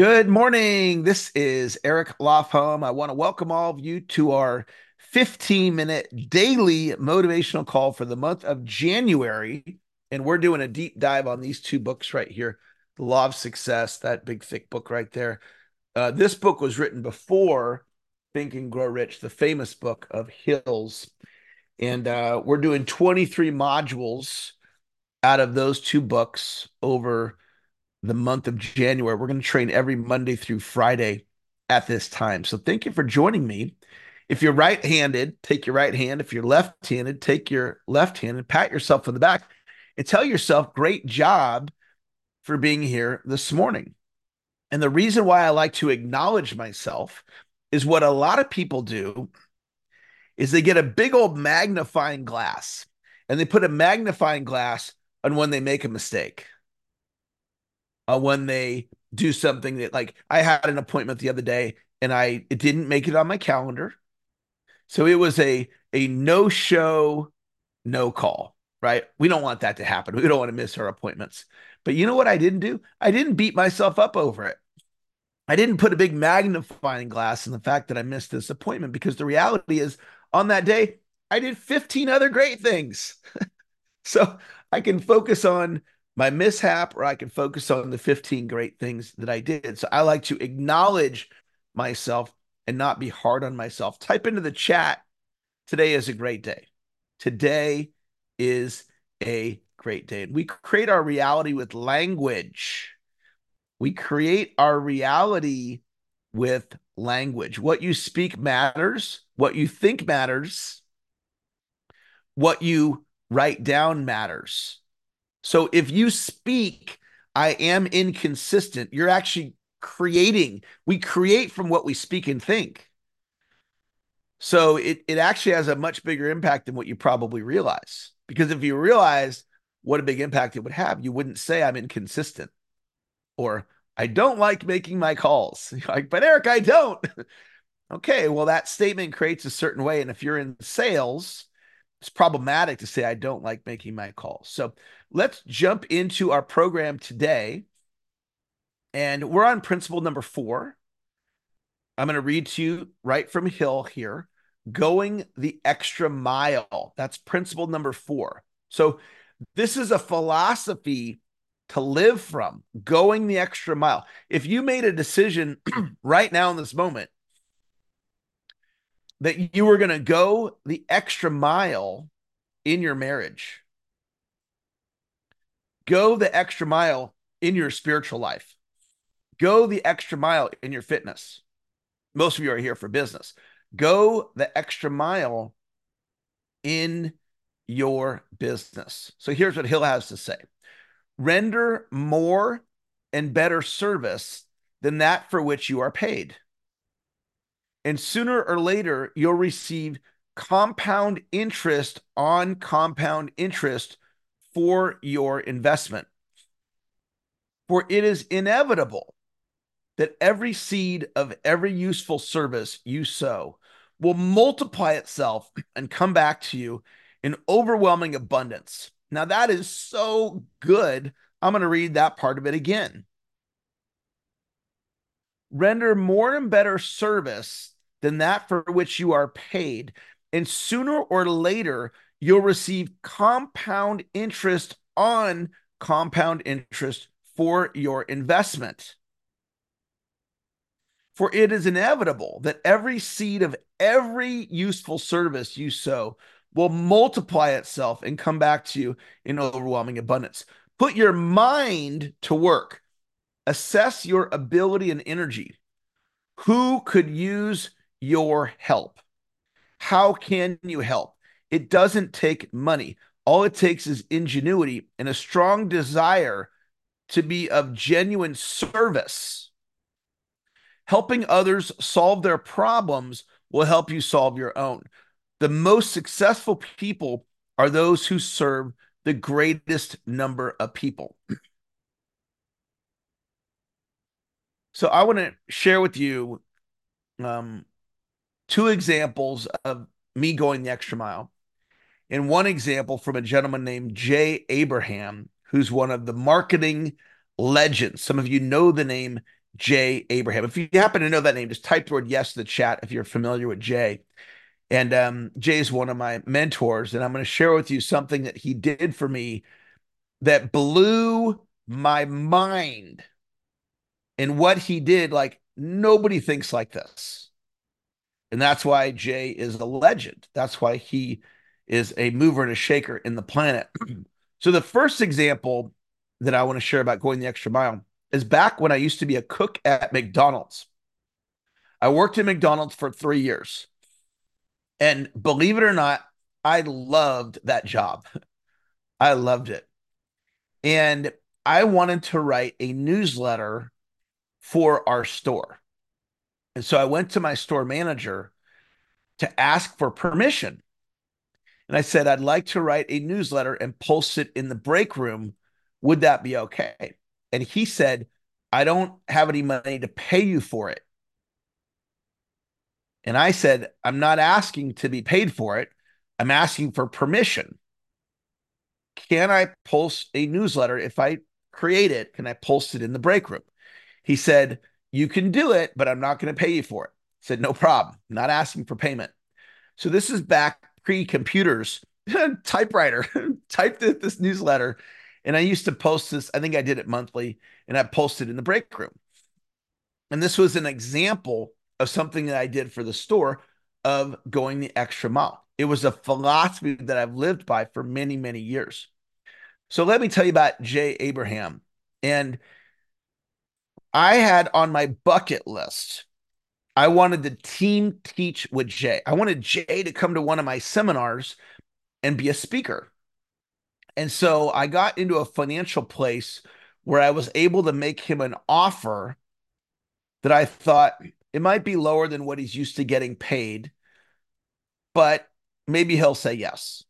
Good morning. This is Eric Lofholm. I want to welcome all of you to our 15 minute daily motivational call for the month of January. And we're doing a deep dive on these two books right here The Law of Success, that big, thick book right there. Uh, this book was written before Think and Grow Rich, the famous book of Hill's. And uh, we're doing 23 modules out of those two books over the month of January. We're going to train every Monday through Friday at this time. So thank you for joining me. If you're right handed, take your right hand. If you're left handed, take your left hand and pat yourself on the back and tell yourself, great job for being here this morning. And the reason why I like to acknowledge myself is what a lot of people do is they get a big old magnifying glass and they put a magnifying glass on when they make a mistake uh, when they do something that like I had an appointment the other day and I it didn't make it on my calendar. So it was a a no show, no call, right? We don't want that to happen. We don't want to miss our appointments. But you know what I didn't do? I didn't beat myself up over it. I didn't put a big magnifying glass in the fact that I missed this appointment because the reality is on that day I did 15 other great things. so I can focus on my mishap or I can focus on the 15 great things that I did. So I like to acknowledge myself and not be hard on myself. Type into the chat, today is a great day. Today is a great day. And we create our reality with language. We create our reality with language. What you speak matters, what you think matters, what you write down matters. So if you speak, I am inconsistent, you're actually creating. We create from what we speak and think. So it, it actually has a much bigger impact than what you probably realize. Because if you realize what a big impact it would have, you wouldn't say I'm inconsistent or I don't like making my calls. like, but Eric, I don't. okay, well, that statement creates a certain way. And if you're in sales, it's problematic to say I don't like making my calls. So let's jump into our program today. And we're on principle number four. I'm going to read to you right from Hill here going the extra mile. That's principle number four. So this is a philosophy to live from, going the extra mile. If you made a decision right now in this moment that you were going to go the extra mile in your marriage. Go the extra mile in your spiritual life. Go the extra mile in your fitness. Most of you are here for business. Go the extra mile in your business. So here's what Hill has to say render more and better service than that for which you are paid. And sooner or later, you'll receive compound interest on compound interest for your investment. For it is inevitable that every seed of every useful service you sow will multiply itself and come back to you in overwhelming abundance. Now, that is so good. I'm going to read that part of it again render more and better service than that for which you are paid. And sooner or later, you'll receive compound interest on compound interest for your investment. For it is inevitable that every seed of every useful service you sow will multiply itself and come back to you in overwhelming abundance. Put your mind to work. Assess your ability and energy. Who could use your help? How can you help? It doesn't take money. All it takes is ingenuity and a strong desire to be of genuine service. Helping others solve their problems will help you solve your own. The most successful people are those who serve the greatest number of people. So I want to share with you um, two examples of me going the extra mile. And one example from a gentleman named Jay Abraham, who's one of the marketing legends. Some of you know the name Jay Abraham. If you happen to know that name, just type the word yes to the chat if you're familiar with Jay. And um, Jay is one of my mentors, and I'm going to share with you something that he did for me that blew my mind. And what he did, like nobody thinks like this. And that's why Jay is a legend. That's why he is a mover and a shaker in the planet. so, the first example that I want to share about going the extra mile is back when I used to be a cook at McDonald's. I worked at McDonald's for three years. And believe it or not, I loved that job. I loved it. And I wanted to write a newsletter for our store. And so I went to my store manager to ask for permission. And I said, I'd like to write a newsletter and post it in the break room. Would that be okay? And he said, I don't have any money to pay you for it. And I said, I'm not asking to be paid for it. I'm asking for permission. Can I post a newsletter? If I create it, can I post it in the break room? He said, You can do it, but I'm not going to pay you for it. I said, No problem. Not asking for payment. So this is back pre computers, typewriter, typed this newsletter. And I used to post this, I think I did it monthly, and I posted in the break room. And this was an example of something that I did for the store of going the extra mile. It was a philosophy that I've lived by for many, many years. So let me tell you about Jay Abraham. And I had on my bucket list, I wanted to team teach with Jay. I wanted Jay to come to one of my seminars and be a speaker. And so I got into a financial place where I was able to make him an offer that I thought it might be lower than what he's used to getting paid, but maybe he'll say yes.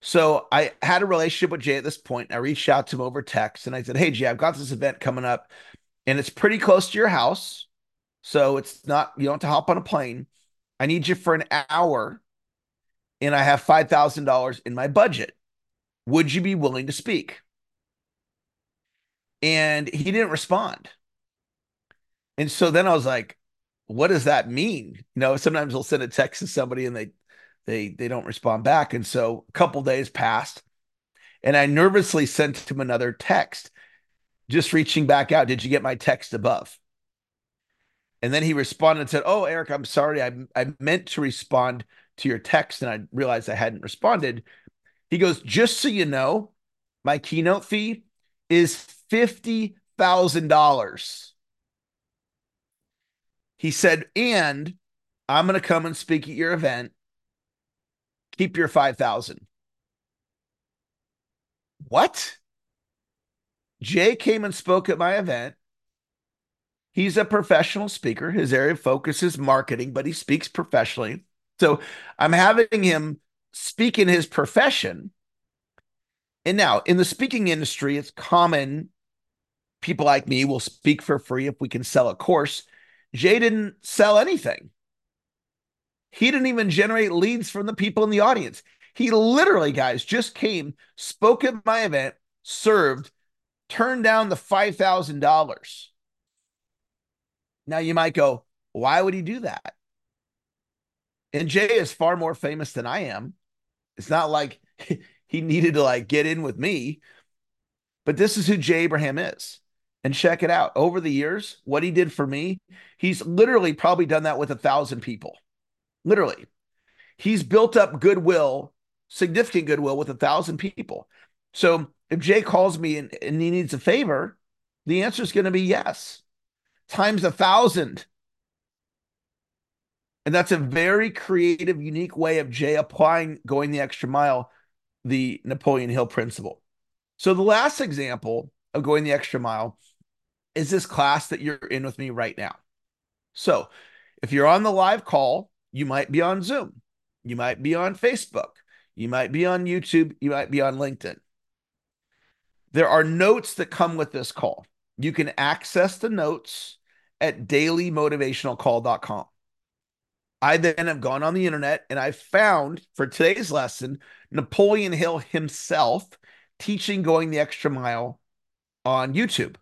So I had a relationship with Jay at this point. I reached out to him over text and I said, Hey, Jay, I've got this event coming up and it's pretty close to your house. So it's not, you don't have to hop on a plane. I need you for an hour and I have $5,000 in my budget. Would you be willing to speak? And he didn't respond. And so then I was like, what does that mean? You know, sometimes I'll send a text to somebody and they they they don't respond back. And so a couple days passed and I nervously sent him another text, just reaching back out. Did you get my text above? And then he responded and said, Oh, Eric, I'm sorry. I, I meant to respond to your text and I realized I hadn't responded. He goes, Just so you know, my keynote fee is $50,000. He said, and I'm going to come and speak at your event. Keep your 5,000. What? Jay came and spoke at my event. He's a professional speaker. His area of focus is marketing, but he speaks professionally. So I'm having him speak in his profession. And now in the speaking industry, it's common people like me will speak for free if we can sell a course. Jay didn't sell anything. He didn't even generate leads from the people in the audience. He literally, guys, just came, spoke at my event, served, turned down the $5,000. Now you might go, why would he do that? And Jay is far more famous than I am. It's not like he needed to like get in with me, but this is who Jay Abraham is and check it out. Over the years, what he did for me, he's literally probably done that with a thousand people. Literally. He's built up goodwill, significant goodwill with a thousand people. So if Jay calls me and, and he needs a favor, the answer is going to be yes, times a thousand. And that's a very creative, unique way of Jay applying going the extra mile, the Napoleon Hill principle. So the last example of going the extra mile is this class that you're in with me right now. So if you're on the live call, you might be on Zoom, you might be on Facebook, you might be on YouTube, you might be on LinkedIn. There are notes that come with this call. You can access the notes at dailymotivationalcall.com. I then have gone on the internet and I found for today's lesson Napoleon Hill himself teaching going the extra mile on YouTube.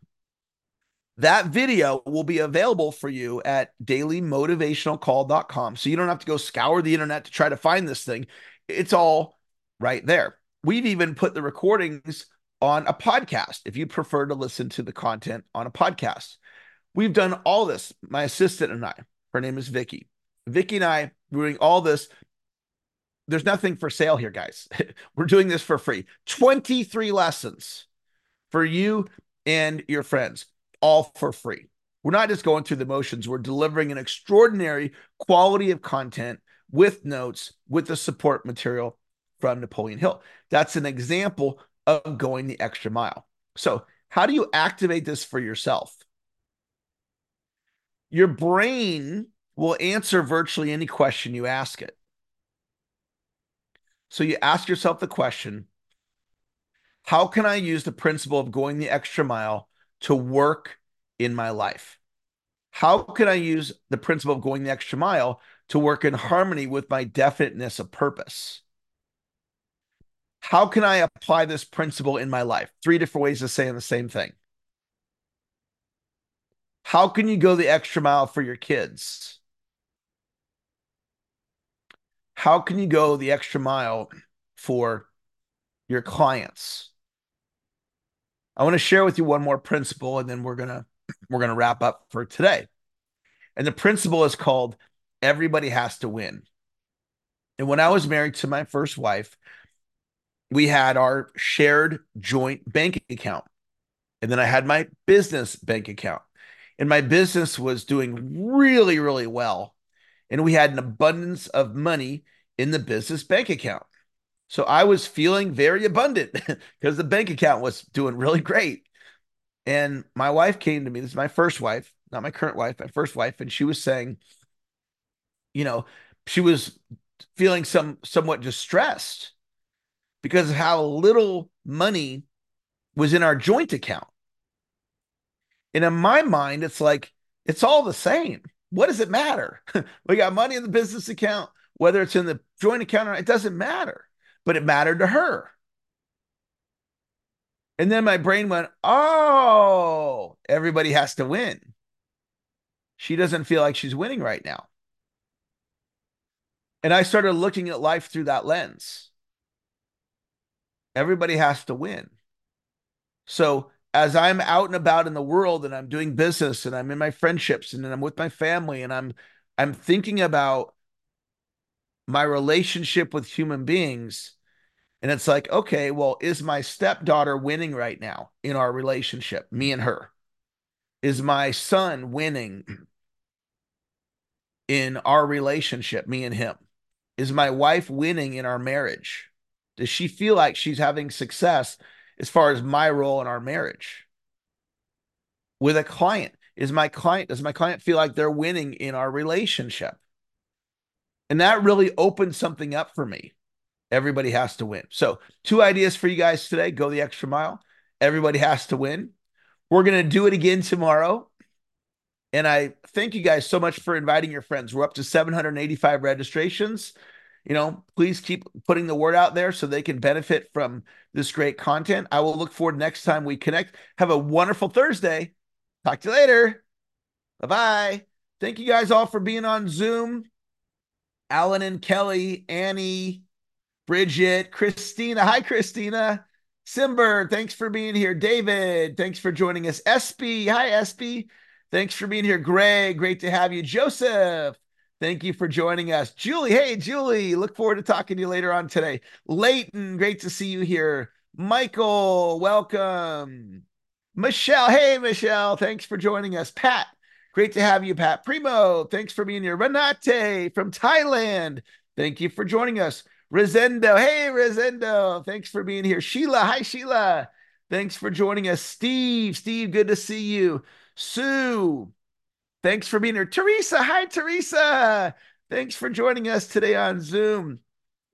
That video will be available for you at dailymotivationalcall.com. So you don't have to go scour the internet to try to find this thing. It's all right there. We've even put the recordings on a podcast if you prefer to listen to the content on a podcast. We've done all this, my assistant and I. Her name is Vicky. Vicky and I doing all this. There's nothing for sale here, guys. We're doing this for free. 23 lessons for you and your friends all for free. We're not just going through the motions, we're delivering an extraordinary quality of content with notes, with the support material from Napoleon Hill. That's an example of going the extra mile. So, how do you activate this for yourself? Your brain will answer virtually any question you ask it. So, you ask yourself the question How can I use the principle of going the extra mile to work in my life? How can I use the principle of going the extra mile to work in harmony with my definiteness of purpose? How can I apply this principle in my life? Three different ways of saying the same thing. How can you go the extra mile for your kids? How can you go the extra mile for your clients? I want to share with you one more principle and then we're going to we're going to wrap up for today. And the principle is called everybody has to win. And when I was married to my first wife, we had our shared joint bank account. And then I had my business bank account. And my business was doing really, really well. And we had an abundance of money in the business bank account. So I was feeling very abundant because the bank account was doing really great. And my wife came to me. This is my first wife, not my current wife, my first wife. And she was saying, you know, she was feeling some somewhat distressed because of how little money was in our joint account. And in my mind, it's like, it's all the same. What does it matter? we got money in the business account, whether it's in the joint account or not, it doesn't matter but it mattered to her. And then my brain went, oh, everybody has to win. She doesn't feel like she's winning right now. And I started looking at life through that lens. Everybody has to win. So as I'm out and about in the world and I'm doing business and I'm in my friendships and I'm with my family and I'm I'm thinking about my relationship with human beings and it's like, okay, well, is my stepdaughter winning right now in our relationship, me and her? Is my son winning in our relationship, me and him? Is my wife winning in our marriage? Does she feel like she's having success as far as my role in our marriage? With a client, is my client, does my client feel like they're winning in our relationship? And that really opened something up for me. Everybody has to win. So, two ideas for you guys today go the extra mile. Everybody has to win. We're going to do it again tomorrow. And I thank you guys so much for inviting your friends. We're up to 785 registrations. You know, please keep putting the word out there so they can benefit from this great content. I will look forward next time we connect. Have a wonderful Thursday. Talk to you later. Bye bye. Thank you guys all for being on Zoom. Alan and Kelly, Annie, Bridget, Christina. Hi, Christina. Simber, thanks for being here. David, thanks for joining us. Espy, hi, Espy. Thanks for being here. Greg, great to have you. Joseph, thank you for joining us. Julie, hey, Julie, look forward to talking to you later on today. Leighton, great to see you here. Michael, welcome. Michelle, hey, Michelle, thanks for joining us. Pat, great to have you, Pat. Primo, thanks for being here. Renate from Thailand, thank you for joining us. Rosendo. Hey, Rosendo. Thanks for being here. Sheila. Hi, Sheila. Thanks for joining us. Steve. Steve, good to see you. Sue. Thanks for being here. Teresa. Hi, Teresa. Thanks for joining us today on Zoom.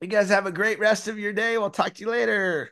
You guys have a great rest of your day. We'll talk to you later.